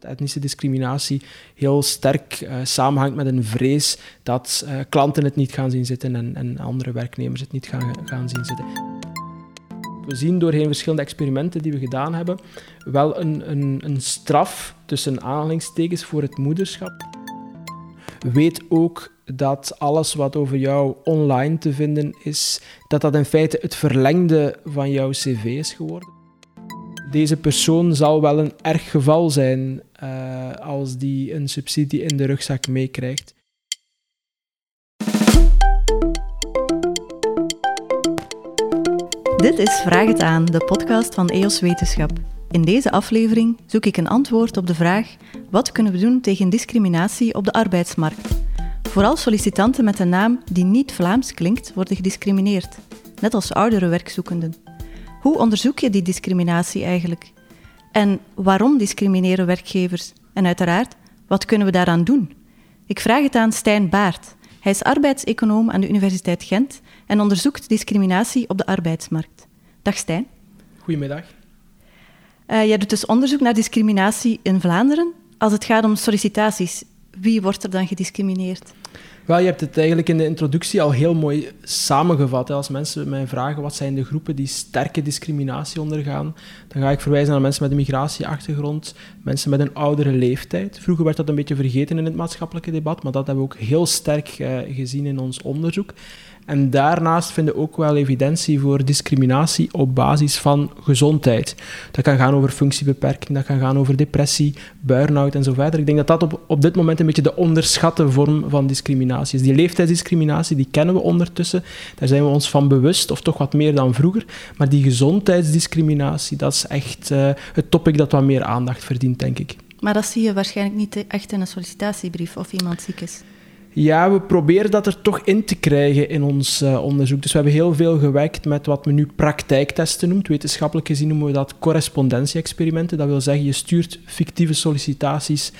Dat etnische discriminatie heel sterk uh, samenhangt met een vrees dat uh, klanten het niet gaan zien zitten en, en andere werknemers het niet gaan, gaan zien zitten. We zien doorheen verschillende experimenten die we gedaan hebben wel een, een, een straf tussen aanhalingstekens voor het moederschap. Weet ook dat alles wat over jou online te vinden is, dat dat in feite het verlengde van jouw cv is geworden. Deze persoon zal wel een erg geval zijn uh, als die een subsidie in de rugzak meekrijgt. Dit is Vraag het aan, de podcast van EOS Wetenschap. In deze aflevering zoek ik een antwoord op de vraag: wat kunnen we doen tegen discriminatie op de arbeidsmarkt? Vooral sollicitanten met een naam die niet Vlaams klinkt, worden gediscrimineerd, net als oudere werkzoekenden. Hoe onderzoek je die discriminatie eigenlijk? En waarom discrimineren werkgevers? En uiteraard, wat kunnen we daaraan doen? Ik vraag het aan Stijn Baart. Hij is arbeidseconoom aan de Universiteit Gent en onderzoekt discriminatie op de arbeidsmarkt. Dag Stijn. Goedemiddag. Uh, jij doet dus onderzoek naar discriminatie in Vlaanderen. Als het gaat om sollicitaties, wie wordt er dan gediscrimineerd? Wel, je hebt het eigenlijk in de introductie al heel mooi samengevat. Als mensen mij vragen wat zijn de groepen die sterke discriminatie ondergaan, dan ga ik verwijzen naar mensen met een migratieachtergrond, mensen met een oudere leeftijd. Vroeger werd dat een beetje vergeten in het maatschappelijke debat, maar dat hebben we ook heel sterk uh, gezien in ons onderzoek. En daarnaast vinden we ook wel evidentie voor discriminatie op basis van gezondheid. Dat kan gaan over functiebeperking, dat kan gaan over depressie, burn-out en zo verder. Ik denk dat dat op, op dit moment een beetje de onderschatte vorm van discriminatie is. Die leeftijdsdiscriminatie, die kennen we ondertussen. Daar zijn we ons van bewust, of toch wat meer dan vroeger. Maar die gezondheidsdiscriminatie, dat is echt uh, het topic dat wat meer aandacht verdient, denk ik. Maar dat zie je waarschijnlijk niet echt in een sollicitatiebrief of iemand ziek is. Ja, we proberen dat er toch in te krijgen in ons uh, onderzoek. Dus we hebben heel veel gewerkt met wat men nu praktijktesten noemt. Wetenschappelijk gezien noemen we dat correspondentie-experimenten. Dat wil zeggen, je stuurt fictieve sollicitaties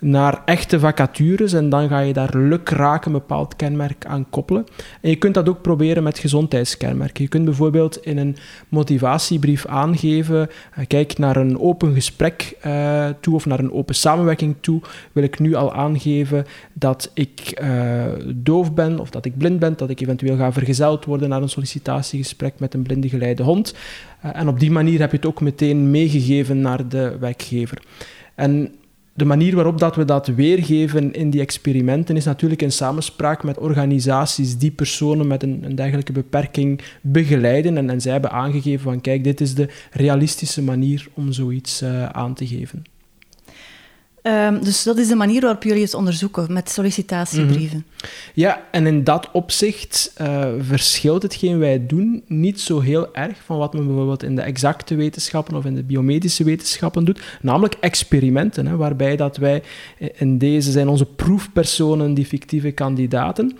naar echte vacatures en dan ga je daar lukraak een bepaald kenmerk aan koppelen. En je kunt dat ook proberen met gezondheidskenmerken. Je kunt bijvoorbeeld in een motivatiebrief aangeven, uh, kijk naar een open gesprek uh, toe of naar een open samenwerking toe, wil ik nu al aangeven dat ik uh, doof ben of dat ik blind ben, dat ik eventueel ga vergezeld worden naar een sollicitatiegesprek met een blinde geleide hond. en op die manier heb je het ook meteen meegegeven naar de werkgever. En de manier waarop dat we dat weergeven in die experimenten is natuurlijk in samenspraak met organisaties die personen met een, een dergelijke beperking begeleiden. En, en zij hebben aangegeven van kijk, dit is de realistische manier om zoiets uh, aan te geven. Um, dus dat is de manier waarop jullie het onderzoeken, met sollicitatiebrieven. -hmm. Ja, en in dat opzicht uh, verschilt hetgeen wij doen niet zo heel erg van wat men bijvoorbeeld in de exacte wetenschappen of in de biomedische wetenschappen doet, namelijk experimenten, hè, waarbij dat wij, in deze zijn onze proefpersonen die fictieve kandidaten.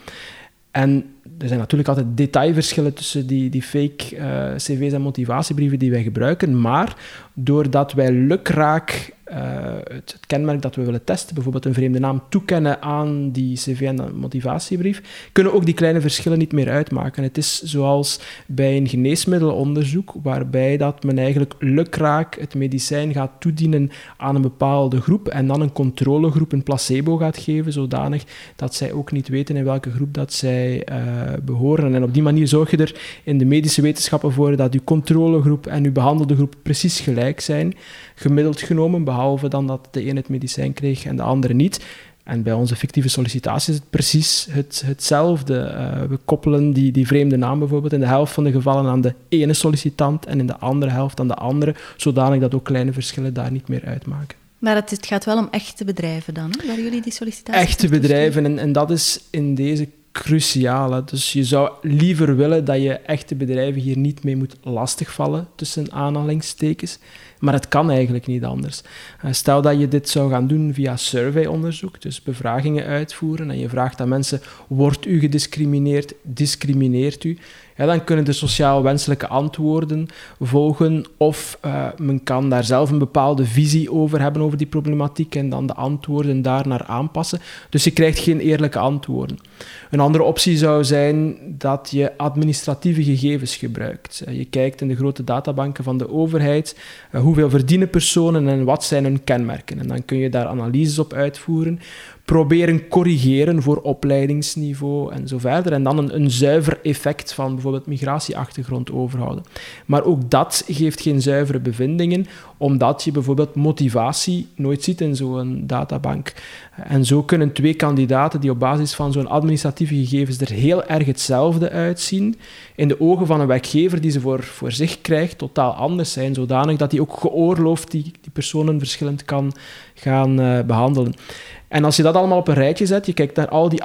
En er zijn natuurlijk altijd detailverschillen tussen die, die fake uh, cv's en motivatiebrieven die wij gebruiken, maar doordat wij lukraak uh, het, kenmerk dat we willen testen, bijvoorbeeld een vreemde naam toekennen aan die cv en motivatiebrief, kunnen ook die kleine verschillen niet meer uitmaken. Het is zoals bij een geneesmiddelonderzoek, waarbij dat men eigenlijk lukraak het medicijn gaat toedienen aan een bepaalde groep en dan een controlegroep een placebo gaat geven, zodanig dat zij ook niet weten in welke groep dat zij uh, behoren. En op die manier zorg je er in de medische wetenschappen voor dat uw controlegroep en uw behandelde groep precies gelijk zijn, gemiddeld genomen, behalve dan dat de een het medicijn kreeg en de andere niet. En bij onze fictieve sollicitatie is het precies het, hetzelfde. Uh, we koppelen die, die vreemde naam bijvoorbeeld in de helft van de gevallen aan de ene sollicitant en in de andere helft aan de andere, zodanig dat ook kleine verschillen daar niet meer uitmaken. Maar het, het gaat wel om echte bedrijven dan, hè, waar jullie die sollicitatie Echte bedrijven, en, en dat is in deze cruciaal. Dus je zou liever willen dat je echte bedrijven hier niet mee moet lastigvallen, tussen aanhalingstekens. Maar het kan eigenlijk niet anders. Eh, stel dat je dit zou gaan doen via surveyonderzoek, dus bevragingen uitvoeren, en je vraagt aan mensen, wordt u gediscrimineerd, discrimineert u? Ja, dan kunnen de sociaal wenselijke antwoorden volgen. Of uh, men kan daar zelf een bepaalde visie over hebben over die problematiek en dan de antwoorden daarnaar aanpassen. Dus je krijgt geen eerlijke antwoorden. Een andere optie zou zijn dat je administratieve gegevens gebruikt. Je kijkt in de grote databanken van de overheid hoeveel verdienen personen en wat zijn hun kenmerken. En dan kun je daar analyses op uitvoeren proberen corrigeren voor opleidingsniveau en zo verder. En dan een, een zuiver effect van bijvoorbeeld migratieachtergrond overhouden. Maar ook dat geeft geen zuivere bevindingen, omdat je bijvoorbeeld motivatie nooit ziet in zo'n databank. En zo kunnen twee kandidaten die op basis van zo'n administratieve gegevens er heel erg hetzelfde uitzien, in de ogen van een werkgever die ze voor, voor zich krijgt, totaal anders zijn, zodanig dat hij ook geoorloofd die, die personen verschillend kan gaan uh, behandelen. En als je dat allemaal op een rijtje zet, je kijkt naar al die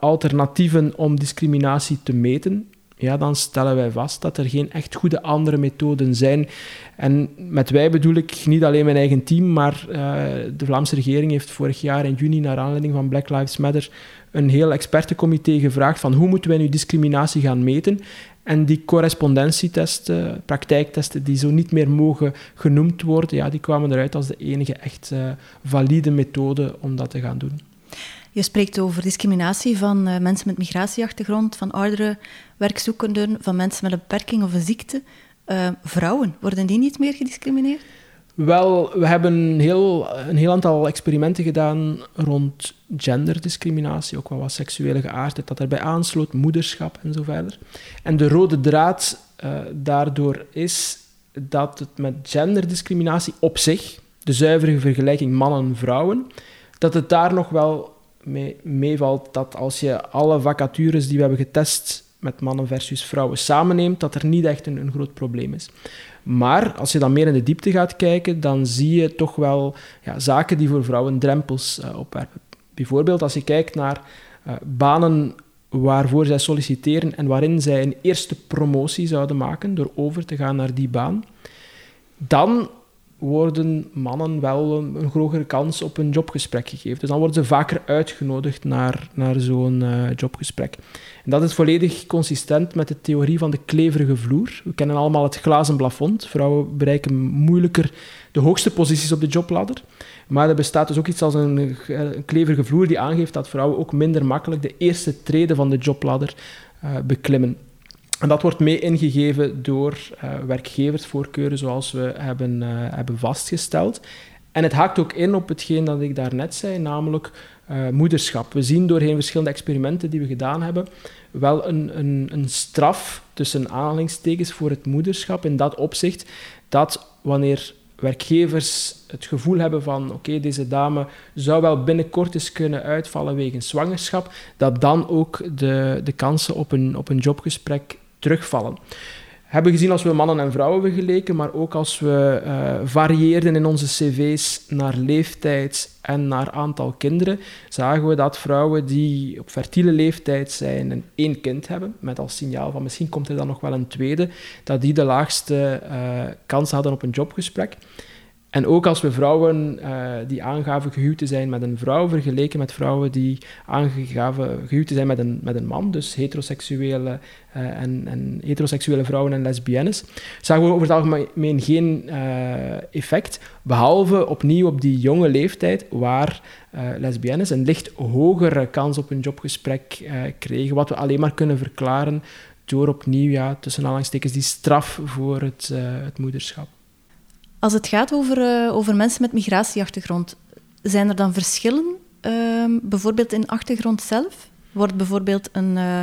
alternatieven om discriminatie te meten, ja, dan stellen wij vast dat er geen echt goede andere methoden zijn. En met wij bedoel ik niet alleen mijn eigen team, maar uh, de Vlaamse regering heeft vorig jaar in juni, naar aanleiding van Black Lives Matter, een heel expertencomité gevraagd van hoe moeten wij nu discriminatie gaan meten. En die correspondentietesten, praktijktesten, die zo niet meer mogen genoemd worden, ja, die kwamen eruit als de enige echt uh, valide methode om dat te gaan doen. Je spreekt over discriminatie van uh, mensen met migratieachtergrond, van oudere werkzoekenden, van mensen met een beperking of een ziekte. Uh, vrouwen, worden die niet meer gediscrimineerd? Wel, we hebben heel, een heel aantal experimenten gedaan rond genderdiscriminatie, ook wel wat seksuele geaardheid dat erbij aansloot, moederschap en zo verder. En de rode draad uh, daardoor is dat het met genderdiscriminatie op zich, de zuivere vergelijking mannen-vrouwen, dat het daar nog wel mee meevalt dat als je alle vacatures die we hebben getest met mannen versus vrouwen samenneemt, dat er niet echt een, groot probleem is. Maar als je dan meer in de diepte gaat kijken, dan zie je toch wel ja, zaken die voor vrouwen drempels uh, opwerpen. Bijvoorbeeld als je kijkt naar uh, banen waarvoor zij solliciteren en waarin zij een eerste promotie zouden maken door over te gaan naar die baan, dan worden mannen wel een, hogere kans op een jobgesprek gegeven. Dus dan worden ze vaker uitgenodigd naar, naar zo'n uh, jobgesprek. En dat is volledig consistent met de theorie van de kleverige vloer. We kennen allemaal het glazen plafond. Vrouwen bereiken moeilijker de hoogste posities op de jobladder. Maar er bestaat dus ook iets als een, een kleverige vloer die aangeeft dat vrouwen ook minder makkelijk de eerste treden van de jobladder uh, beklimmen. En dat wordt mee ingegeven door uh, werkgeversvoorkeuren, zoals we hebben, hebben vastgesteld. En het haakt ook in op hetgeen dat ik daarnet zei, namelijk moederschap. We zien doorheen verschillende experimenten die we gedaan hebben, wel een, een, een straf tussen aanhalingstekens voor het moederschap in dat opzicht dat wanneer werkgevers het gevoel hebben van oké, deze dame zou wel binnenkort eens kunnen uitvallen wegens zwangerschap, dat dan ook de, de kansen op een, op een jobgesprek terugvallen. Hebben gezien als we mannen en vrouwen vergeleken, maar ook als we uh, varieerden in onze cv's naar leeftijd en naar aantal kinderen, zagen we dat vrouwen die op fertiele leeftijd zijn en één kind hebben, met als signaal van misschien komt er dan nog wel een tweede, dat die de laagste uh, kans hadden op een jobgesprek. En ook als we vrouwen uh, die aangaven gehuwd te zijn met een vrouw, vergeleken met vrouwen die aangaven gehuwd te zijn met een, met een man, dus heteroseksuele, uh, en, en, heteroseksuele vrouwen en lesbiennes, zagen we over het algemeen geen uh, effect, behalve opnieuw op die jonge leeftijd, waar lesbiennes een licht hogere kans op een jobgesprek kregen, wat we alleen maar kunnen verklaren door opnieuw, ja, tussen aanhalingstekens, die straf voor het, het moederschap. Als het gaat over, uh, over mensen met migratieachtergrond, zijn er dan verschillen, uh, bijvoorbeeld in achtergrond zelf? Wordt bijvoorbeeld een, uh,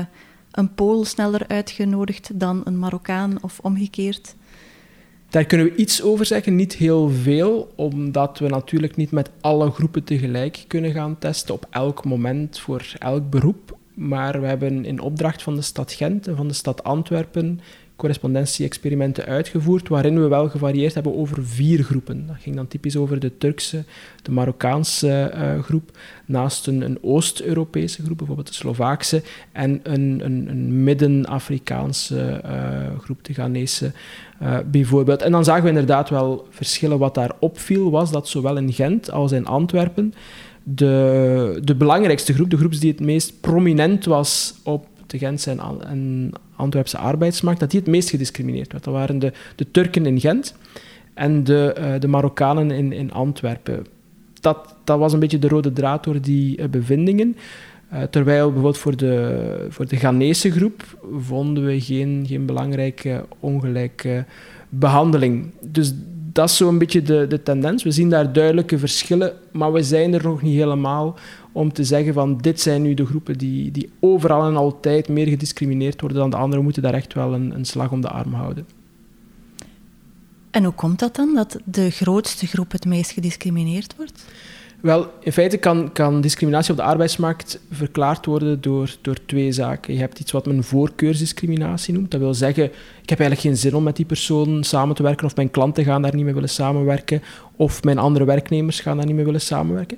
een Pool sneller uitgenodigd dan een Marokkaan of omgekeerd? Daar kunnen we iets over zeggen, niet heel veel, omdat we natuurlijk niet met alle groepen tegelijk kunnen gaan testen op elk moment voor elk beroep. Maar we hebben in opdracht van de stad Gent en van de stad Antwerpen correspondенtie-experimenten uitgevoerd, waarin we wel gevarieerd hebben over vier groepen. Dat ging dan typisch over de Turkse, de Marokkaanse uh, groep, naast een, een Oost-Europese groep, bijvoorbeeld de Slovaakse, en een, een, een Midden-Afrikaanse uh, groep, de Ghanese uh, bijvoorbeeld. En dan zagen we inderdaad wel verschillen. Wat daar opviel, was dat zowel in Gent als in Antwerpen de, de belangrijkste groep, de groep die het meest prominent was op de Gentse en, en Antwerpse arbeidsmarkt, dat die het meest gediscrimineerd werd. Dat waren de, de Turken in Gent en de, uh, de Marokkanen in, in Antwerpen. Dat, dat was een beetje de rode draad door die uh, bevindingen. Uh, terwijl bijvoorbeeld voor de, voor de Ghanese groep vonden we geen, geen belangrijke ongelijke behandeling. Dus dat is zo'n beetje de, de tendens. We zien daar duidelijke verschillen, maar we zijn er nog niet helemaal om te zeggen van dit zijn nu de groepen die, die overal en altijd meer gediscrimineerd worden dan de anderen. Moeten daar echt wel een, een slag om de arm houden. En hoe komt dat dan, dat de grootste groep het meest gediscrimineerd wordt? Wel, in feite kan, kan discriminatie op de arbeidsmarkt verklaard worden door, door twee zaken. Je hebt iets wat men voorkeursdiscriminatie noemt. Dat wil zeggen, ik heb eigenlijk geen zin om met die persoon samen te werken, of mijn klanten gaan daar niet mee willen samenwerken, of mijn andere werknemers gaan daar niet mee willen samenwerken.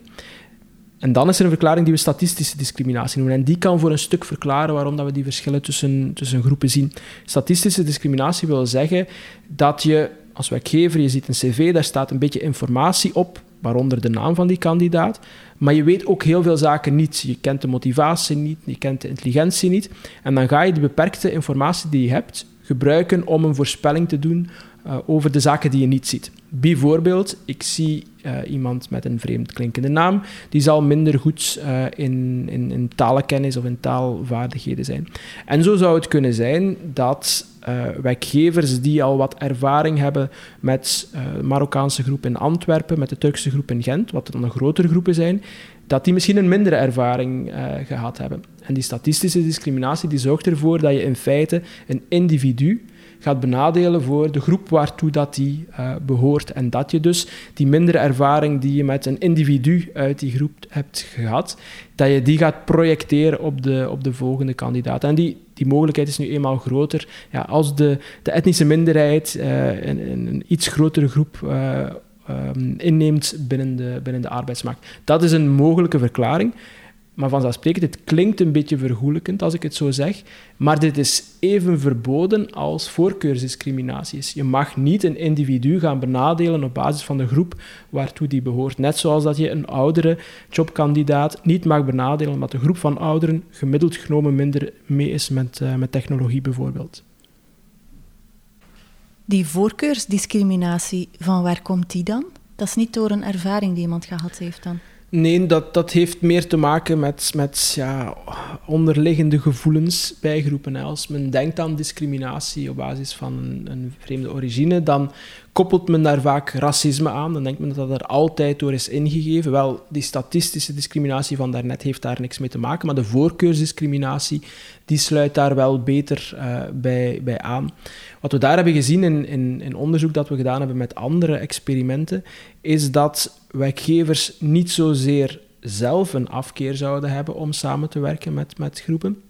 En dan is er een verklaring die we statistische discriminatie noemen. En die kan voor een stuk verklaren waarom dat we die verschillen tussen, tussen groepen zien. Statistische discriminatie wil zeggen dat je als werkgever, je ziet een cv, daar staat een beetje informatie op waaronder de naam van die kandidaat. Maar je weet ook heel veel zaken niet. Je kent de motivatie niet, je kent de intelligentie niet. En dan ga je die beperkte informatie die je hebt gebruiken om een voorspelling te doen uh, over de zaken die je niet ziet. Bijvoorbeeld, ik zie uh, iemand met een vreemd klinkende naam, die zal minder goed uh, in, in, in talenkennis of in taalvaardigheden zijn. En zo zou het kunnen zijn dat werkgevers die al wat ervaring hebben met de Marokkaanse groep in Antwerpen, met de Turkse groep in Gent, wat dan een grotere groepen zijn, dat die misschien een mindere ervaring gehad hebben. En die statistische discriminatie die zorgt ervoor dat je in feite een individu gaat benadelen voor de groep waartoe dat die uh, behoort. En dat je dus die mindere ervaring die je met een individu uit die groep hebt gehad, dat je die gaat projecteren op de, op de volgende kandidaat. En die, die mogelijkheid is nu eenmaal groter. Ja, als de, de etnische minderheid uh, een, een, iets grotere groep uh, um, inneemt binnen de, binnen de arbeidsmarkt. Dat is een mogelijke verklaring. Maar vanzelfsprekend, het klinkt een beetje vergoelijkend als ik het zo zeg, maar dit is even verboden als voorkeursdiscriminatie is. Je mag niet een individu gaan benadelen op basis van de groep waartoe die behoort. Net zoals dat je een oudere jobkandidaat niet mag benadelen omdat de groep van ouderen gemiddeld genomen minder mee is met, uh, met technologie bijvoorbeeld. Die voorkeursdiscriminatie, van waar komt die dan? Dat is niet door een ervaring die iemand gehad heeft dan? Nee, dat, dat heeft meer te maken met, met ja, onderliggende gevoelens bij groepen. Als men denkt aan discriminatie op basis van een, vreemde origine, dan koppelt men daar vaak racisme aan. Dan denkt men dat dat er altijd door is ingegeven. Wel, die statistische discriminatie van daarnet heeft daar niks mee te maken, maar de voorkeursdiscriminatie die sluit daar wel beter uh, bij, bij aan. Wat we daar hebben gezien in, in, onderzoek dat we gedaan hebben met andere experimenten, is dat werkgevers niet zozeer zelf een afkeer zouden hebben om samen te werken met, met groepen,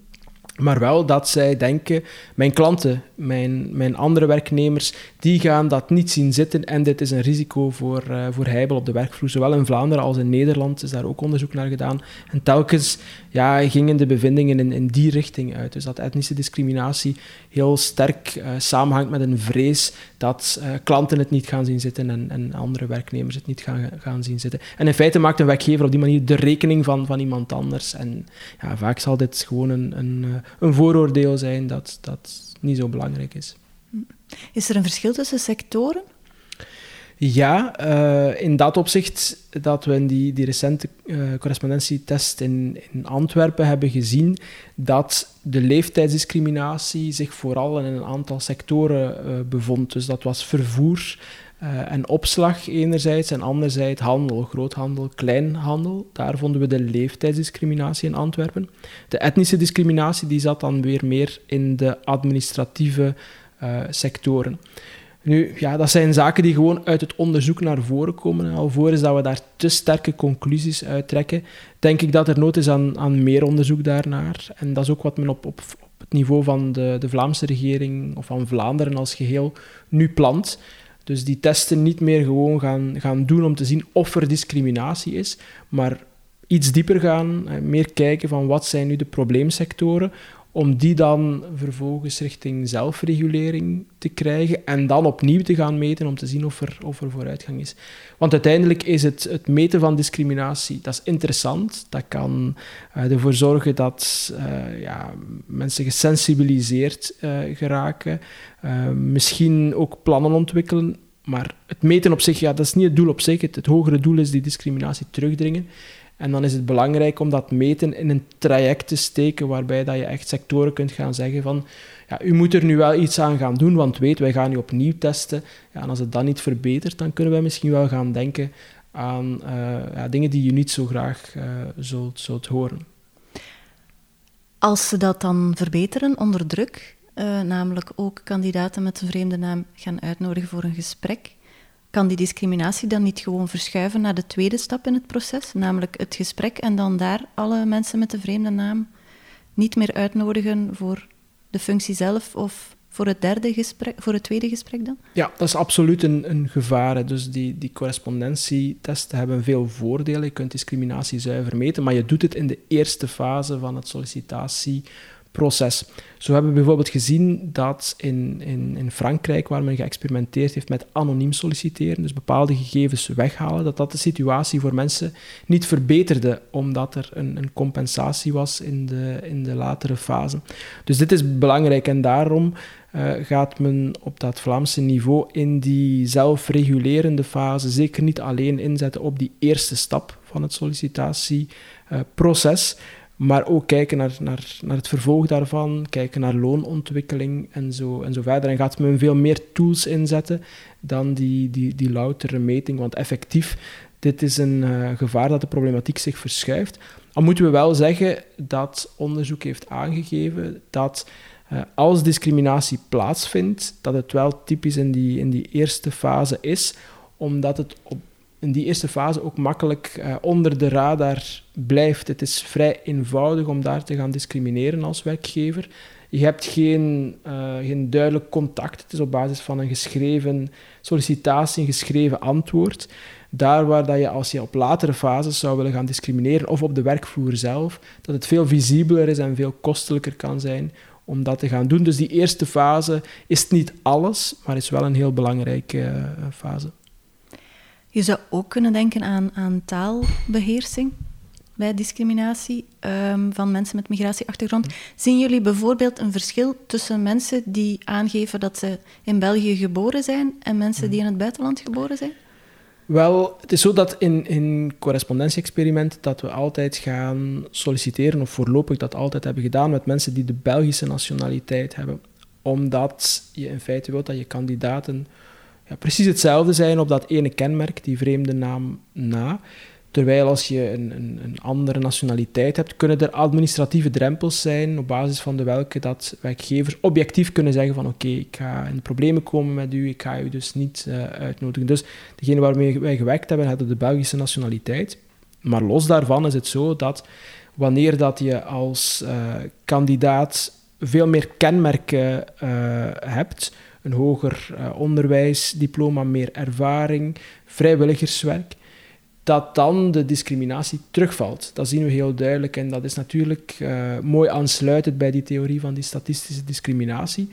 maar wel dat zij denken, mijn klanten, mijn, mijn andere werknemers, die gaan dat niet zien zitten en dit is een risico voor, uh, voor heibel op de werkvloer. Zowel in Vlaanderen als in Nederland is daar ook onderzoek naar gedaan. En telkens ja, gingen de bevindingen in, in die richting uit. Dus dat etnische discriminatie heel sterk uh, samenhangt met een vrees dat uh, klanten het niet gaan zien zitten en, en andere werknemers het niet gaan, gaan zien zitten. En in feite maakt een werkgever op die manier de rekening van, van iemand anders. En ja, vaak zal dit gewoon een, een, een vooroordeel zijn dat, dat niet zo belangrijk is. Is er een verschil tussen sectoren? Ja, uh, in dat opzicht dat we in die, die recente uh, correspondentietest in, in Antwerpen hebben gezien dat de leeftijdsdiscriminatie zich vooral in een aantal sectoren uh, bevond. Dus dat was vervoer en opslag enerzijds en anderzijds handel, groothandel, kleinhandel. Daar vonden we de leeftijdsdiscriminatie in Antwerpen. De etnische discriminatie die zat dan weer meer in de administratieve sectoren. Nu, ja, dat zijn zaken die gewoon uit het onderzoek naar voren komen. Alvorens dat we daar te sterke conclusies uit trekken, denk ik dat er nood is aan, aan meer onderzoek daarnaar. En dat is ook wat men op, op, op het niveau van de, de Vlaamse regering of van Vlaanderen als geheel nu plant. Dus die testen niet meer gewoon gaan, gaan doen om te zien of er discriminatie is, maar iets dieper gaan, meer kijken van wat zijn nu de probleemsectoren, om die dan vervolgens richting zelfregulering te krijgen en dan opnieuw te gaan meten om te zien of er, vooruitgang is. Want uiteindelijk is het, het meten van discriminatie, dat is interessant. Dat kan uh, ervoor zorgen dat uh, ja, mensen gesensibiliseerd uh, geraken, misschien ook plannen ontwikkelen. Maar het meten op zich, ja, dat is niet het doel op zich. Het hogere doel is die discriminatie terugdringen. En dan is het belangrijk om dat meten in een traject te steken waarbij dat je echt sectoren kunt gaan zeggen van ja, u moet er nu wel iets aan gaan doen, want weet, wij gaan nu opnieuw testen. Ja, en als het dan niet verbetert, dan kunnen wij misschien wel gaan denken aan uh, ja, dingen die je niet zo graag uh, zult, zult horen. Als ze dat dan verbeteren onder druk, uh, namelijk ook kandidaten met een vreemde naam gaan uitnodigen voor een gesprek, kan die discriminatie dan niet gewoon verschuiven naar de tweede stap in het proces, namelijk het gesprek, en dan daar alle mensen met de vreemde naam niet meer uitnodigen voor de functie zelf of voor het, derde gesprek, voor het tweede gesprek dan? Ja, dat is absoluut een, een gevaar. Dus die, die correspondentietesten hebben veel voordelen. Je kunt discriminatie zuiver meten, maar je doet het in de eerste fase van het sollicitatie proces. Zo hebben we bijvoorbeeld gezien dat in, in, in Frankrijk, waar men geëxperimenteerd heeft met anoniem solliciteren, dus bepaalde gegevens weghalen, dat dat de situatie voor mensen niet verbeterde, omdat er een, een compensatie was in de, in de latere fase. Dus dit is belangrijk en daarom uh, gaat men op dat Vlaamse niveau in die zelfregulerende fase zeker niet alleen inzetten op die eerste stap van het sollicitatieproces. Maar ook kijken naar, naar, naar het vervolg daarvan, kijken naar loonontwikkeling en zo, en zo verder. En gaat men veel meer tools inzetten dan die, die, die loutere meting. Want effectief, dit is een uh, gevaar dat de problematiek zich verschuift. Al moeten we wel zeggen dat onderzoek heeft aangegeven dat uh, als discriminatie plaatsvindt, dat het wel typisch in die, in die eerste fase is, omdat het op in die eerste fase ook makkelijk uh, onder de radar blijft. Het is vrij eenvoudig om daar te gaan discrimineren als werkgever. Je hebt geen, uh, geen duidelijk contact. Het is op basis van een geschreven sollicitatie, een geschreven antwoord. Daar waar dat je als je op latere fases zou willen gaan discrimineren, of op de werkvloer zelf, dat het veel visibeler is en veel kostelijker kan zijn om dat te gaan doen. Dus die eerste fase is niet alles, maar is wel een heel belangrijke uh, fase. Je zou ook kunnen denken aan, aan taalbeheersing bij discriminatie um, van mensen met migratieachtergrond. Zien jullie bijvoorbeeld een verschil tussen mensen die aangeven dat ze in België geboren zijn en mensen die in het buitenland geboren zijn? Wel, het is zo dat in, in correspondentie-experimenten dat we altijd gaan solliciteren, of voorlopig dat altijd hebben gedaan, met mensen die de Belgische nationaliteit hebben. Omdat je in feite wilt dat je kandidaten precies hetzelfde zijn op dat ene kenmerk, die vreemde naam na. Terwijl als je een, een, een, andere nationaliteit hebt, kunnen er administratieve drempels zijn op basis van de welke dat werkgevers objectief kunnen zeggen van oké, ik ga in problemen komen met u, ik ga u dus niet uh, uitnodigen. Dus degene waarmee wij gewerkt hebben, hadden de Belgische nationaliteit. Maar los daarvan is het zo dat wanneer dat je als uh, kandidaat veel meer kenmerken uh, hebt, een hoger uh, onderwijsdiploma, meer ervaring, vrijwilligerswerk, dat dan de discriminatie terugvalt. Dat zien we heel duidelijk en dat is natuurlijk uh, mooi aansluitend bij die theorie van die statistische discriminatie.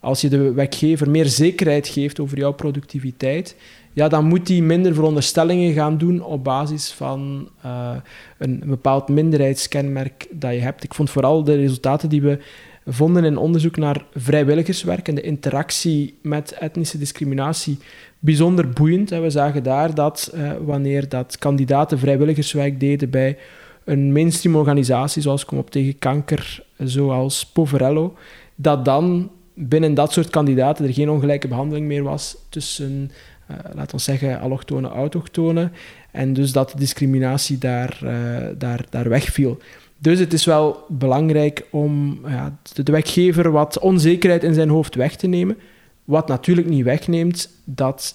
Als je de werkgever meer zekerheid geeft over jouw productiviteit, ja, dan moet hij minder veronderstellingen gaan doen op basis van een, een, bepaald minderheidskenmerk dat je hebt. Ik vond vooral de resultaten die we vonden in onderzoek naar vrijwilligerswerk en de interactie met etnische discriminatie bijzonder boeiend. We zagen daar dat uh, wanneer dat kandidaten vrijwilligerswerk deden bij een mainstream organisatie, zoals Kom op tegen kanker, zoals Poverello, dat dan binnen dat soort kandidaten er geen ongelijke behandeling meer was tussen, uh, laten we zeggen, allochtone en autochtone, en dus dat de discriminatie daar, uh, daar, daar wegviel. Dus het is wel belangrijk om ja, de werkgever wat onzekerheid in zijn hoofd weg te nemen. Wat natuurlijk niet wegneemt dat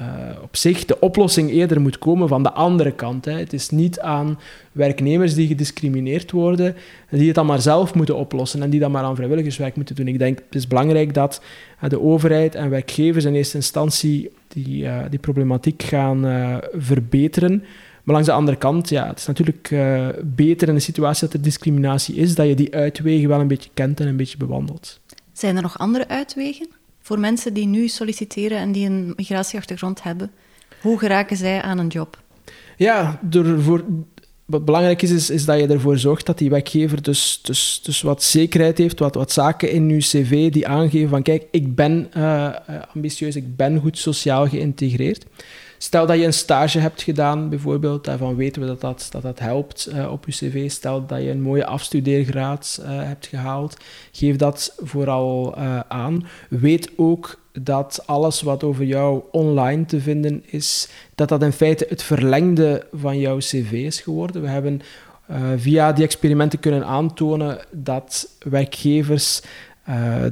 uh, op zich de oplossing eerder moet komen van de andere kant. Hè. Het is niet aan werknemers die gediscrimineerd worden, die het dan maar zelf moeten oplossen en die dan maar aan vrijwilligerswerk moeten doen. Ik denk het is belangrijk dat uh, de overheid en werkgevers in eerste instantie die, uh, die problematiek gaan verbeteren. Maar langs de andere kant, ja, het is natuurlijk uh, beter in de situatie dat er discriminatie is, dat je die uitwegen wel een beetje kent en een beetje bewandelt. Zijn er nog andere uitwegen voor mensen die nu solliciteren en die een migratieachtergrond hebben? Hoe geraken zij aan een job? Ja, door voor, wat belangrijk is, is, is, dat je ervoor zorgt dat die werkgever dus, dus, dus wat zekerheid heeft, wat, wat zaken in je cv die aangeven van kijk, ik ben uh, ambitieus, ik ben goed sociaal geïntegreerd. Stel dat je een stage hebt gedaan, bijvoorbeeld, daarvan weten we dat dat, dat, helpt uh, op je cv. Stel dat je een mooie afstudeergraad uh, hebt gehaald, geef dat vooral uh, aan. Weet ook dat alles wat over jou online te vinden is, dat dat in feite het verlengde van jouw cv is geworden. We hebben via die experimenten kunnen aantonen dat werkgevers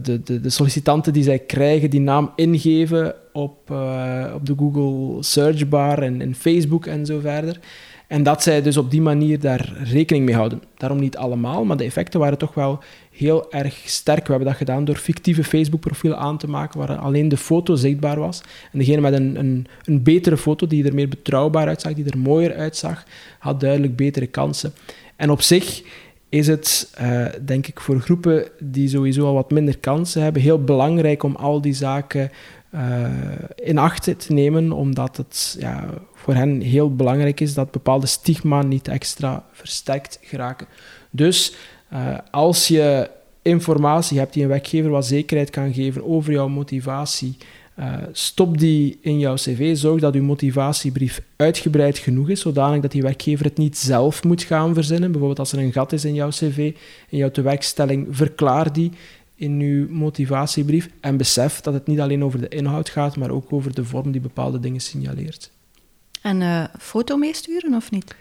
de, de, de, sollicitanten die zij krijgen, die naam ingeven op, uh, op de Google searchbar en, en Facebook en zo verder. En dat zij dus op die manier daar rekening mee houden. Daarom niet allemaal, maar de effecten waren toch wel heel erg sterk. We hebben dat gedaan door fictieve Facebook-profielen aan te maken waar alleen de foto zichtbaar was. En degene met een, een, een betere foto, die er meer betrouwbaar uitzag, die er mooier uitzag, had duidelijk betere kansen. En op zich is het, uh, denk ik, voor groepen die sowieso al wat minder kansen hebben, heel belangrijk om al die zaken uh, in acht te nemen, omdat het ja, voor hen heel belangrijk is dat bepaalde stigma niet extra versterkt geraken. Dus uh, als je informatie hebt die een werkgever wat zekerheid kan geven over jouw motivatie, uh, stop die in jouw cv. Zorg dat uw motivatiebrief uitgebreid genoeg is, zodanig dat die werkgever het niet zelf moet gaan verzinnen. Bijvoorbeeld als er een gat is in jouw cv, in jouw tewerkstelling, verklaar die in uw motivatiebrief en besef dat het niet alleen over de inhoud gaat, maar ook over de vorm die bepaalde dingen signaleert. En uh, foto meesturen of niet?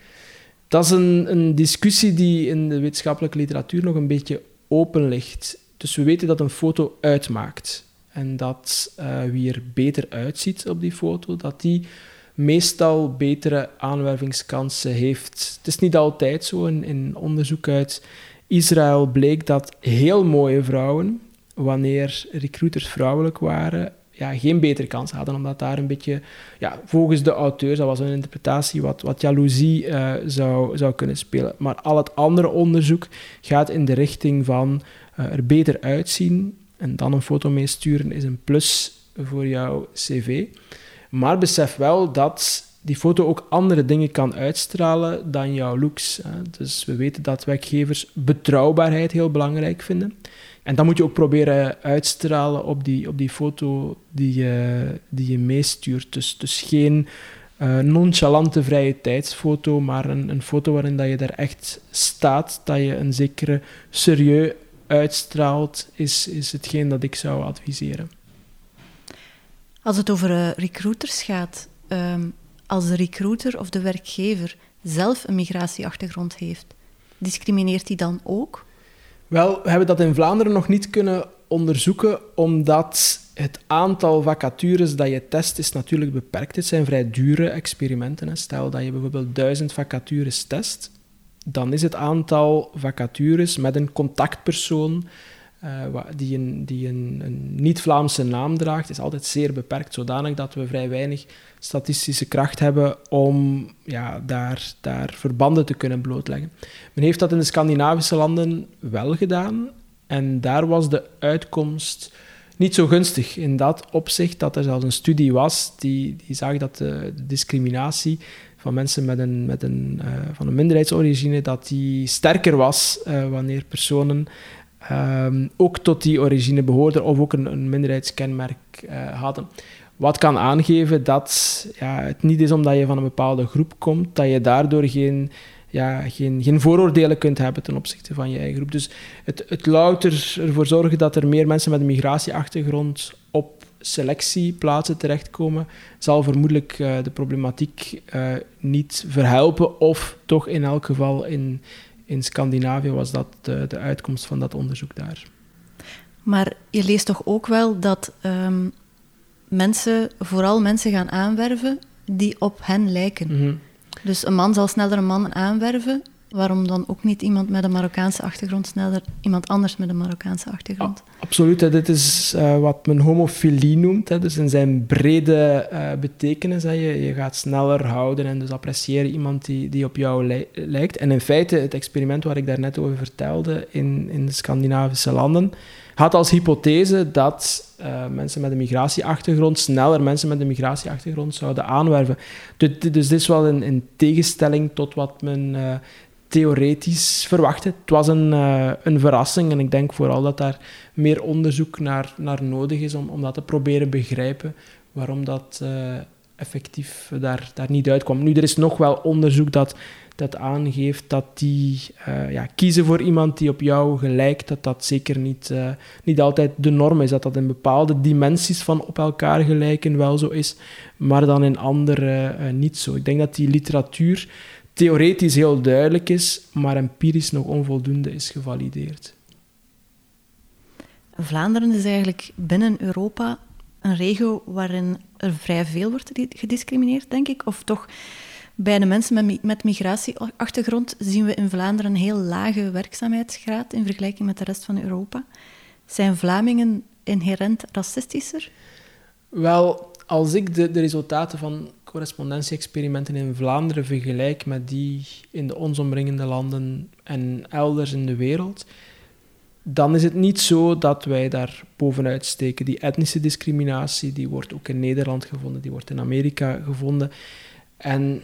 Dat is een, een discussie die in de wetenschappelijke literatuur nog een beetje open ligt. Dus we weten dat een foto uitmaakt. En dat uh, wie er beter uitziet op die foto, dat die meestal betere aanwervingskansen heeft. Het is niet altijd zo. In, in onderzoek uit Israël bleek dat heel mooie vrouwen, wanneer recruiters vrouwelijk waren, ja, geen betere kans hadden, omdat daar een beetje, ja, volgens de auteurs, dat was een interpretatie, wat, wat jaloezie uh, zou, zou kunnen spelen. Maar al het andere onderzoek gaat in de richting van uh, er beter uitzien, en dan een foto meesturen is een plus voor jouw cv. Maar besef wel dat die foto ook andere dingen kan uitstralen dan jouw looks. Dus we weten dat werkgevers betrouwbaarheid heel belangrijk vinden. En dat moet je ook proberen uitstralen op die, op die foto die je, die je meestuurt. Dus, dus geen uh, nonchalante vrije tijdsfoto, maar een, een foto waarin dat je daar echt staat, dat je een zekere serieus uitstraalt, is, is hetgeen dat ik zou adviseren. Als het over uh, recruiters gaat, um, als de recruiter of de werkgever zelf een migratieachtergrond heeft, discrimineert hij dan ook? Wel, we hebben dat in Vlaanderen nog niet kunnen onderzoeken, omdat het aantal vacatures dat je test is natuurlijk beperkt. Het zijn vrij dure experimenten. Stel dat je bijvoorbeeld duizend vacatures test, dan is het aantal vacatures met een contactpersoon uh, die een, die een, een niet-Vlaamse naam draagt, is altijd zeer beperkt, zodanig dat we vrij weinig statistische kracht hebben om ja, daar, daar verbanden te kunnen blootleggen. Men heeft dat in de Scandinavische landen wel gedaan en daar was de uitkomst niet zo gunstig in dat opzicht dat er zelfs een studie was die, die zag dat de, discriminatie van mensen met een, met een, uh, van een minderheidsorigine, dat die sterker was uh, wanneer personen um, ook tot die origine behoorden of ook een, een minderheidskenmerk uh, hadden. Wat kan aangeven dat ja, het niet is omdat je van een bepaalde groep komt, dat je daardoor geen, ja, geen, geen vooroordelen kunt hebben ten opzichte van je eigen groep. Dus het, het louter ervoor zorgen dat er meer mensen met een migratieachtergrond op selectieplaatsen terechtkomen, zal vermoedelijk uh, de problematiek uh, niet verhelpen, of toch in elk geval in, in Scandinavië was dat de, de uitkomst van dat onderzoek daar. Maar je leest toch ook wel dat um, mensen, vooral mensen gaan aanwerven die op hen lijken. Mm -hmm. Dus een man zal sneller een man aanwerven waarom dan ook niet iemand met een Marokkaanse achtergrond sneller iemand anders met een Marokkaanse achtergrond? absoluut, dit is uh, wat men homofilie noemt. Dus in zijn brede uh, betekenis. Hè. Je, je gaat sneller houden en dus appreciëren iemand die, die op jou lijkt. En in feite, het experiment waar ik daarnet over vertelde in, in de Scandinavische landen, had als hypothese dat uh, mensen met een migratieachtergrond sneller mensen met een migratieachtergrond zouden aanwerven. Dus, dus dit is wel in, in tegenstelling tot wat men theoretisch verwachten. Het was een, uh, een verrassing en ik denk vooral dat daar meer onderzoek naar, naar nodig is om, om dat te proberen begrijpen waarom dat uh, effectief daar, daar niet uitkwam. Nu, er is nog wel onderzoek dat, dat aangeeft dat die uh, ja, kiezen voor iemand die op jou gelijkt, dat dat zeker niet, niet altijd de norm is. Dat dat in bepaalde dimensies van op elkaar gelijken wel zo is, maar dan in andere niet zo. Ik denk dat die literatuur theoretisch heel duidelijk is, maar empirisch nog onvoldoende is gevalideerd. Vlaanderen is eigenlijk binnen Europa een regio waarin er vrij veel wordt gediscrimineerd, denk ik. Of toch, bij de mensen met, met migratieachtergrond zien we in Vlaanderen een heel lage werkzaamheidsgraad in vergelijking met de rest van Europa. Zijn Vlamingen inherent racistischer? Wel, als ik de, de resultaten van correspondentie-experimenten in Vlaanderen vergelijk met die in de ons omringende landen en elders in de wereld, dan is het niet zo dat wij daar bovenuit steken. Die etnische discriminatie die wordt ook in Nederland gevonden, die wordt in Amerika gevonden. En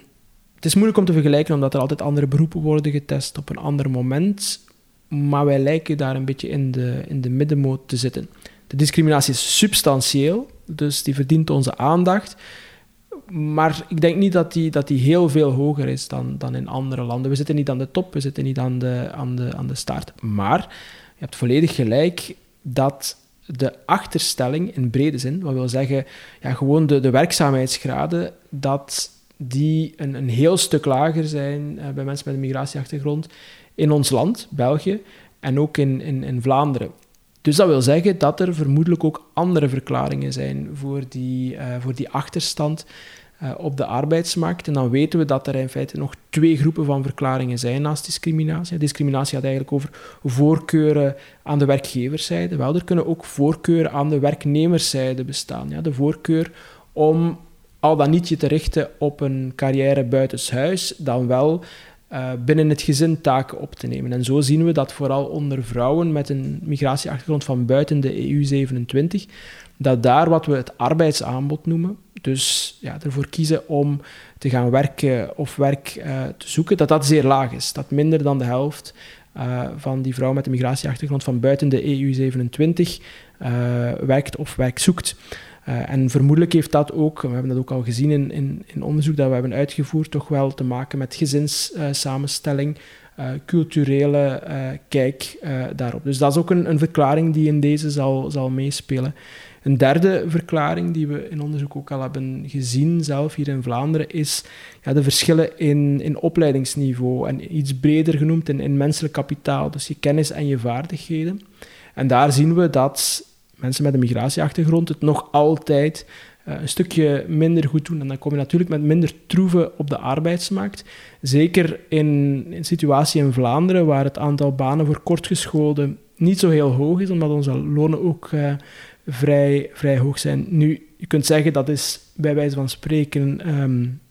het is moeilijk om te vergelijken, omdat er altijd andere beroepen worden getest op een ander moment. Maar wij lijken daar een beetje in de, in de middenmoot te zitten. De discriminatie is substantieel, dus die verdient onze aandacht. Maar ik denk niet dat die, dat die heel veel hoger is dan, dan in andere landen. We zitten niet aan de top, we zitten niet aan de, aan de, aan de start. Maar je hebt volledig gelijk dat de achterstelling in brede zin, wat wil zeggen, ja, gewoon de, de werkzaamheidsgraden, dat die een, een heel stuk lager zijn uh, bij mensen met een migratieachtergrond in ons land, België, en ook in, in, in Vlaanderen. Dus dat wil zeggen dat er vermoedelijk ook andere verklaringen zijn voor die, uh, voor die achterstand uh, op de arbeidsmarkt. En dan weten we dat er in feite nog twee groepen van verklaringen zijn naast discriminatie. Discriminatie gaat eigenlijk over voorkeuren aan de werkgeverszijde. Wel, er kunnen ook voorkeuren aan de werknemerszijde bestaan. Ja, de voorkeur om al dan niet je te richten op een carrière buitenshuis, dan wel uh, binnen het gezin taken op te nemen. En zo zien we dat vooral onder vrouwen met een migratieachtergrond van buiten de EU 27, dat daar wat we het arbeidsaanbod noemen, dus ja, ervoor kiezen om te gaan werken of werk uh, te zoeken, dat dat zeer laag is. Dat minder dan de helft uh, van die vrouwen met een migratieachtergrond van buiten de EU 27 werkt of werk zoekt. Uh, en vermoedelijk heeft dat ook, we hebben dat ook al gezien in, in, in onderzoek dat we hebben uitgevoerd, toch wel te maken met gezinssamenstelling, uh, culturele uh, kijk daarop. Dus dat is ook een, een, verklaring die in deze zal, zal meespelen. Een derde verklaring die we in onderzoek ook al hebben gezien, zelf hier in Vlaanderen, is ja, de verschillen in, in opleidingsniveau en iets breder genoemd in, in menselijk kapitaal, dus je kennis en je vaardigheden. En daar zien we dat mensen met een migratieachtergrond het nog altijd uh, een stukje minder goed doen. En dan kom je natuurlijk met minder troeven op de arbeidsmarkt. Zeker in een situatie in Vlaanderen, waar het aantal banen voor kortgescholden niet zo heel hoog is, omdat onze lonen ook uh, vrij, vrij hoog zijn. Nu, je kunt zeggen dat is bij wijze van spreken um,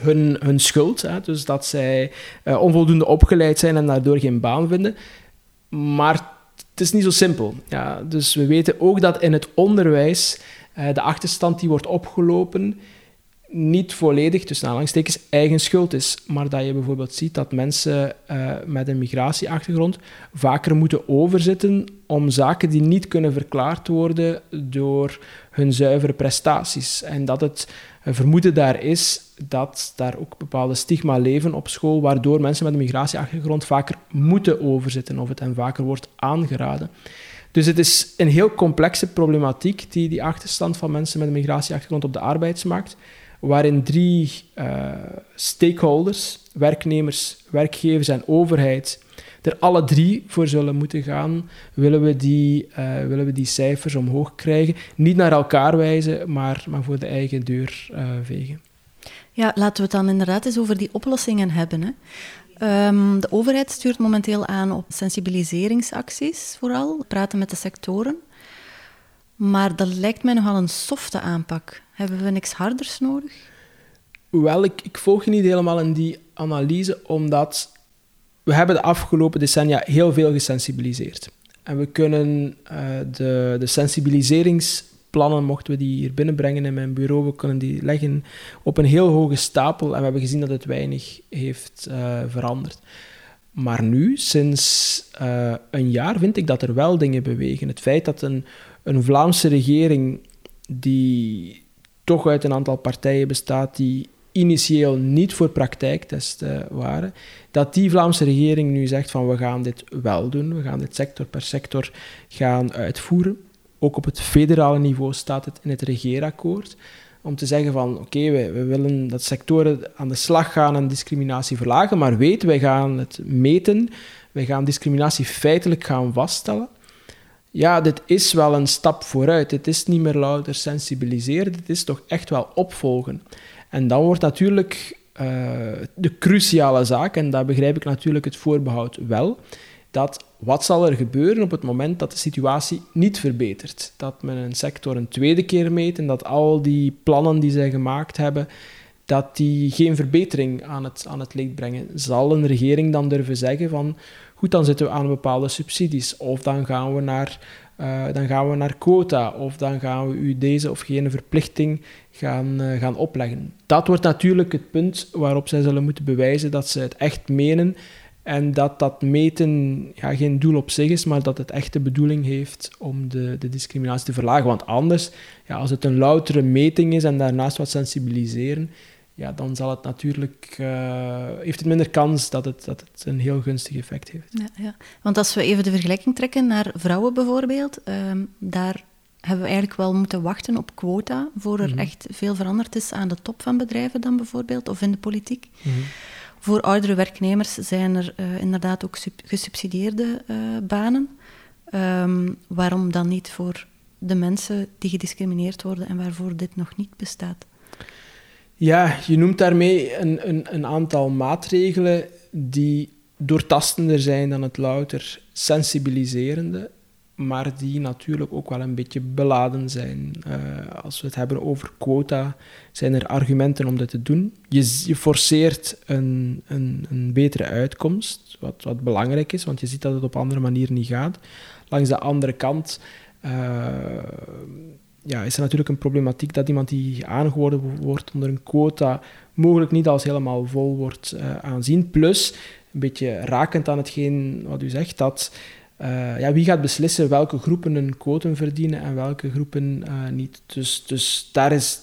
hun, hun schuld. Hè? Dus dat zij uh, onvoldoende opgeleid zijn en daardoor geen baan vinden. Maar het is niet zo simpel. Ja, dus we weten ook dat in het onderwijs uh, de achterstand die wordt opgelopen niet volledig, tussen aanhalingstekens, eigen schuld is. Maar dat je bijvoorbeeld ziet dat mensen uh, met een migratieachtergrond vaker moeten overzitten om zaken die niet kunnen verklaard worden door hun zuivere prestaties. En dat het vermoeden daar is dat daar ook bepaalde stigma leven op school, waardoor mensen met een migratieachtergrond vaker moeten overzitten of het hen vaker wordt aangeraden. Dus het is een heel complexe problematiek, die, die achterstand van mensen met een migratieachtergrond op de arbeidsmarkt, waarin drie uh, stakeholders, werknemers, werkgevers en overheid, er alle drie voor zullen moeten gaan, willen we die, uh, willen we die cijfers omhoog krijgen. Niet naar elkaar wijzen, maar, maar voor de eigen deur uh, vegen. Ja, laten we het dan inderdaad eens over die oplossingen hebben. Hè. Ehm, de overheid stuurt momenteel aan op sensibiliseringsacties, vooral praten met de sectoren. Maar dat lijkt mij nogal een softe aanpak. Hebben we niks harders nodig? Wel, ik, volg je niet helemaal in die analyse, omdat we hebben de afgelopen decennia heel veel gesensibiliseerd. En we kunnen uh, de, de sensibiliseringsplannen, mochten we die hier binnenbrengen in mijn bureau, we kunnen die leggen op een heel hoge stapel en we hebben gezien dat het weinig heeft uh, veranderd. Maar nu, sinds uh, een jaar, vind ik dat er wel dingen bewegen. Het feit dat een, een Vlaamse regering die toch uit een aantal partijen bestaat die initieel niet voor praktijktesten waren, dat die Vlaamse regering nu zegt van we gaan dit wel doen, we gaan dit sector per sector gaan uitvoeren. Ook op het federale niveau staat het in het regeerakkoord. Om te zeggen van oké, we, willen dat sectoren aan de slag gaan en discriminatie verlagen, maar weet, wij gaan het meten, wij gaan discriminatie feitelijk gaan vaststellen. Ja, dit is wel een stap vooruit. Het is niet meer louter sensibiliseren, dit is toch echt wel opvolgen. En dan wordt natuurlijk uh, de cruciale zaak, en daar begrijp ik natuurlijk het voorbehoud wel, dat wat zal er gebeuren op het moment dat de situatie niet verbetert? Dat men een sector een tweede keer meet en dat al die plannen die zij gemaakt hebben, dat die geen verbetering aan het, aan het licht brengen. Zal een regering dan durven zeggen van, goed, dan zitten we aan bepaalde subsidies, of dan gaan we naar uh, dan gaan we naar quota of dan gaan we u deze of gene verplichting gaan, uh, gaan opleggen. Dat wordt natuurlijk het punt waarop zij zullen moeten bewijzen dat ze het echt menen en dat dat meten ja, geen doel op zich is, maar dat het echt de bedoeling heeft om de, de discriminatie te verlagen. Want anders, ja, als het een loutere meting is en daarnaast wat sensibiliseren, ja, dan zal het natuurlijk, uh, heeft het minder kans dat het, dat het een heel gunstig effect heeft. Ja, ja. Want als we even de vergelijking trekken naar vrouwen bijvoorbeeld, um, daar hebben we eigenlijk wel moeten wachten op quota voor er mhm. echt veel veranderd is aan de top van bedrijven dan bijvoorbeeld, of in de politiek. Mm -hmm. Voor oudere werknemers zijn er uh, inderdaad ook gesubsidieerde uh, banen. Um, waarom dan niet voor de mensen die gediscrimineerd worden en waarvoor dit nog niet bestaat? Ja, je noemt daarmee een, een, een aantal maatregelen die doortastender zijn dan het louter sensibiliserende, maar die natuurlijk ook wel een beetje beladen zijn. Uh, als we het hebben over quota, zijn er argumenten om dit te doen. Je, forceert een, een, een, betere uitkomst, wat, wat belangrijk is, want je ziet dat het op andere manieren niet gaat. Langs de andere kant uh, ja, is er natuurlijk een problematiek dat iemand die aangeworven wordt onder een quota mogelijk niet als helemaal vol wordt uh, aanzien. Plus, een beetje rakend aan hetgeen wat u zegt, dat uh, ja, wie gaat beslissen welke groepen een quotum verdienen en welke groepen uh, niet. Dus, dus daar is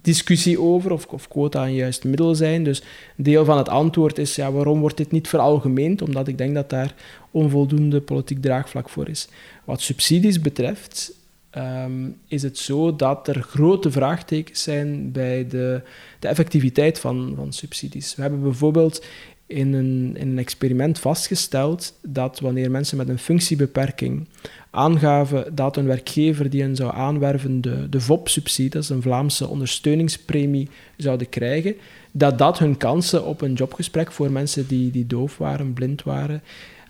discussie over of, of quota een juist middel zijn. Dus deel van het antwoord is, ja, waarom wordt dit niet veralgemeend? Omdat ik denk dat daar onvoldoende politiek draagvlak voor is. Wat subsidies betreft, um, is het zo dat er grote vraagtekens zijn bij de, de effectiviteit van, van subsidies. We hebben bijvoorbeeld in een, in een experiment vastgesteld dat wanneer mensen met een functiebeperking aangaven dat een werkgever die hen zou aanwerven de, de VOP-subsidie, dat is een Vlaamse ondersteuningspremie, zouden krijgen, dat dat hun kansen op een jobgesprek voor mensen die, die doof waren, blind waren,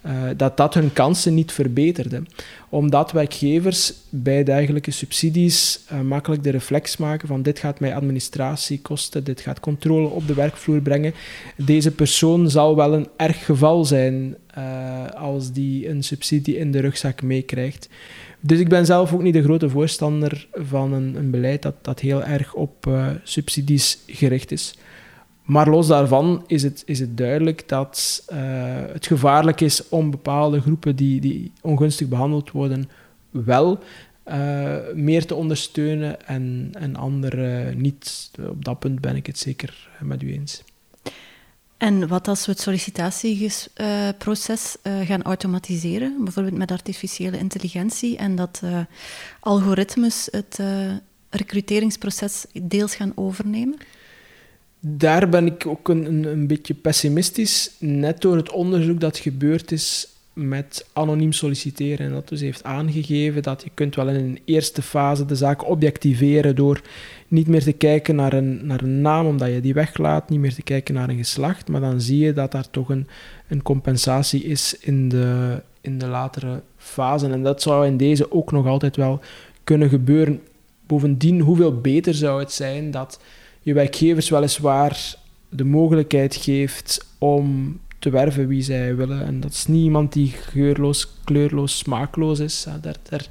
uh, dat dat hun kansen niet verbeterde. Omdat werkgevers bij dergelijke subsidies uh, makkelijk de reflex maken van dit gaat mij administratie kosten, dit gaat controle op de werkvloer brengen. Deze persoon zal wel een erg geval zijn uh, als die een subsidie in de rugzak meekrijgt. Dus ik ben zelf ook niet de grote voorstander van een, een beleid dat, dat heel erg op subsidies gericht is. Maar los daarvan is het, is het duidelijk dat uh, het gevaarlijk is om bepaalde groepen die, die ongunstig behandeld worden, wel uh, meer te ondersteunen en, en andere niet. Op dat punt ben ik het zeker met u eens. En wat als we het sollicitatieproces uh, gaan automatiseren, bijvoorbeeld met artificiële intelligentie, en dat algoritmes het recruteringsproces deels gaan overnemen? Daar ben ik ook een, een, een, beetje pessimistisch. Net door het onderzoek dat gebeurd is met anoniem solliciteren. En dat dus heeft aangegeven dat je kunt wel in een eerste fase de zaak objectiveren door niet meer te kijken naar een, naar een naam, omdat je die weglaat, niet meer te kijken naar een geslacht, maar dan zie je dat daar toch een, een compensatie is in de, in de latere fase. En dat zou in deze ook nog altijd wel kunnen gebeuren. Bovendien, hoeveel beter zou het zijn dat je werkgevers weliswaar de mogelijkheid geeft om te werven wie zij willen. En dat is niet iemand die geurloos, kleurloos, smaakloos is. Daar, daar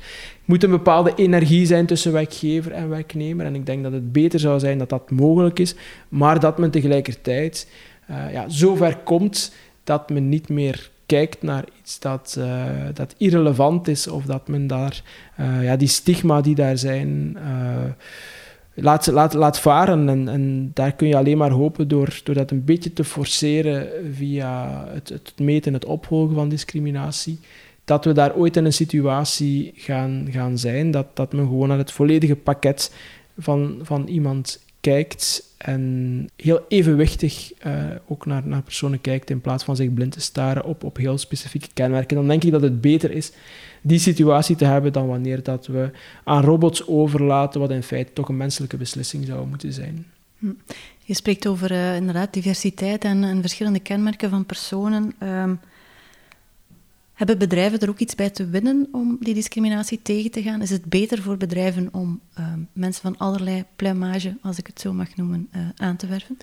moet een bepaalde energie zijn tussen werkgever en werknemer. En ik denk dat het beter zou zijn dat dat mogelijk is, maar dat men tegelijkertijd uh, ja, zover komt dat men niet meer kijkt naar iets dat, uh, dat irrelevant is of dat men daar uh, ja, die stigma die daar zijn laat, laat, laat varen. En, en daar kun je alleen maar hopen door, door dat een beetje te forceren via het, het meten, het opvolgen van discriminatie. Dat we daar ooit in een situatie gaan, gaan zijn, dat, dat men gewoon naar het volledige pakket van, van iemand kijkt en heel evenwichtig uh, ook naar, naar personen kijkt in plaats van zich blind te staren op, op heel specifieke kenmerken. Dan denk ik dat het beter is die situatie te hebben dan wanneer dat we aan robots overlaten, wat in feite toch een menselijke beslissing zou moeten zijn. Hm. Je spreekt over uh, inderdaad diversiteit en, en, verschillende kenmerken van personen. Um, hebben bedrijven er ook iets bij te winnen om die discriminatie tegen te gaan? Is het beter voor bedrijven om um, mensen van allerlei pluimage, als ik het zo mag noemen, uh, aan te werven?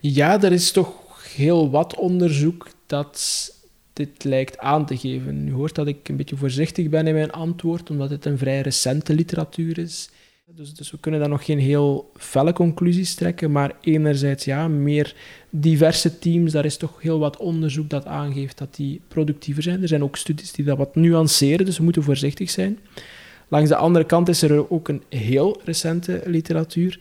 Ja, er is toch heel wat onderzoek dat dit lijkt aan te geven. U hoort dat ik een beetje voorzichtig ben in mijn antwoord, omdat het een vrij recente literatuur is. Dus, dus we kunnen daar nog geen heel felle conclusies trekken, maar enerzijds ja, meer diverse teams, daar is toch heel wat onderzoek dat aangeeft dat die productiever zijn. Er zijn ook studies die dat wat nuanceren, dus we moeten voorzichtig zijn. Langs de andere kant is er ook een heel recente literatuur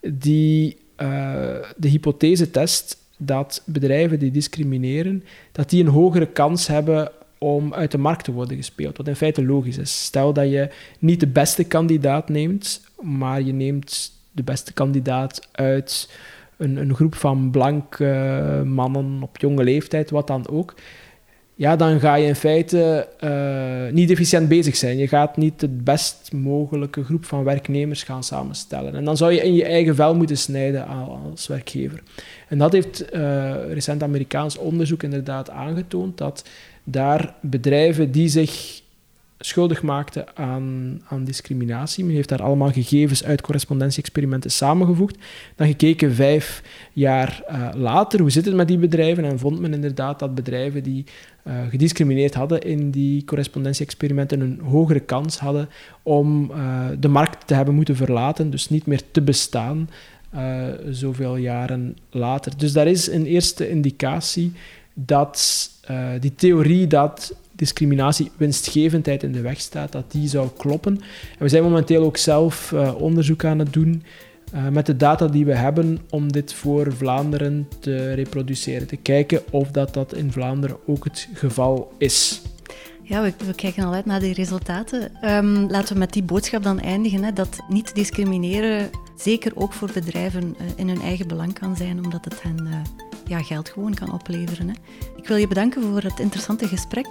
die uh, de hypothese test dat bedrijven die discrimineren, dat die een hogere kans hebben om uit de markt te worden gespeeld. Wat in feite logisch is. Stel dat je niet de beste kandidaat neemt, maar je neemt de beste kandidaat uit een, een groep van blanke mannen op jonge leeftijd, wat dan ook ja, dan ga je in feite uh, niet efficiënt bezig zijn. Je gaat niet de best mogelijke groep van werknemers gaan samenstellen. En dan zou je in je eigen vel moeten snijden als werkgever. En dat heeft uh, recent Amerikaans onderzoek inderdaad aangetoond, dat daar bedrijven die zich schuldig maakten aan, aan discriminatie. Men heeft daar allemaal gegevens uit correspondentieexperimenten samengevoegd. Dan gekeken vijf jaar uh, later, hoe zit het met die bedrijven? En vond men inderdaad dat bedrijven die uh, gediscrimineerd hadden in die correspondentieexperimenten een hogere kans hadden om uh, de markt te hebben moeten verlaten, dus niet meer te bestaan zoveel jaren later. Dus daar is een eerste indicatie dat die theorie dat discriminatie, winstgevendheid in de weg staat, dat die zou kloppen. En we zijn momenteel ook zelf uh, onderzoek aan het doen uh, met de data die we hebben om dit voor Vlaanderen te reproduceren. Te kijken of dat, dat in Vlaanderen ook het geval is. Ja, we, we, kijken al uit naar die resultaten. Um, laten we met die boodschap dan eindigen. Hè, dat niet discrimineren zeker ook voor bedrijven uh, in hun eigen belang kan zijn, omdat het hen ja, geld gewoon kan opleveren. Hè. Ik wil je bedanken voor het interessante gesprek.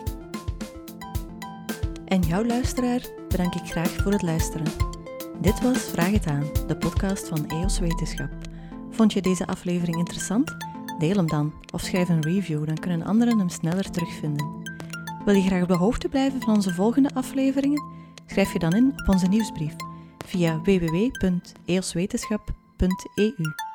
En jouw luisteraar bedank ik graag voor het luisteren. Dit was Vraag het aan, de podcast van EOS Wetenschap. Vond je deze aflevering interessant? Deel hem dan of schrijf een review, dan kunnen anderen hem sneller terugvinden. Wil je graag op de hoogte blijven van onze volgende afleveringen? Schrijf je dan in op onze nieuwsbrief via www.eoswetenschap.eu.